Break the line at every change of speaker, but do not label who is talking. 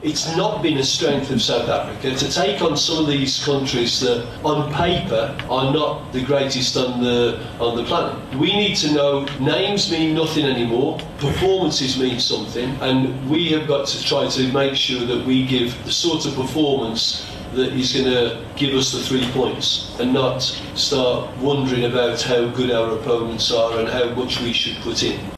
It's not been a strength of South Africa to take on some of these countries that, on paper, are not the greatest on the on the planet. We need to know names mean nothing anymore. Performances mean something, and we have got to try to make sure that we give the sort of performance that is going to give us the three points and not start wondering about how good our opponents are and how much we should put in.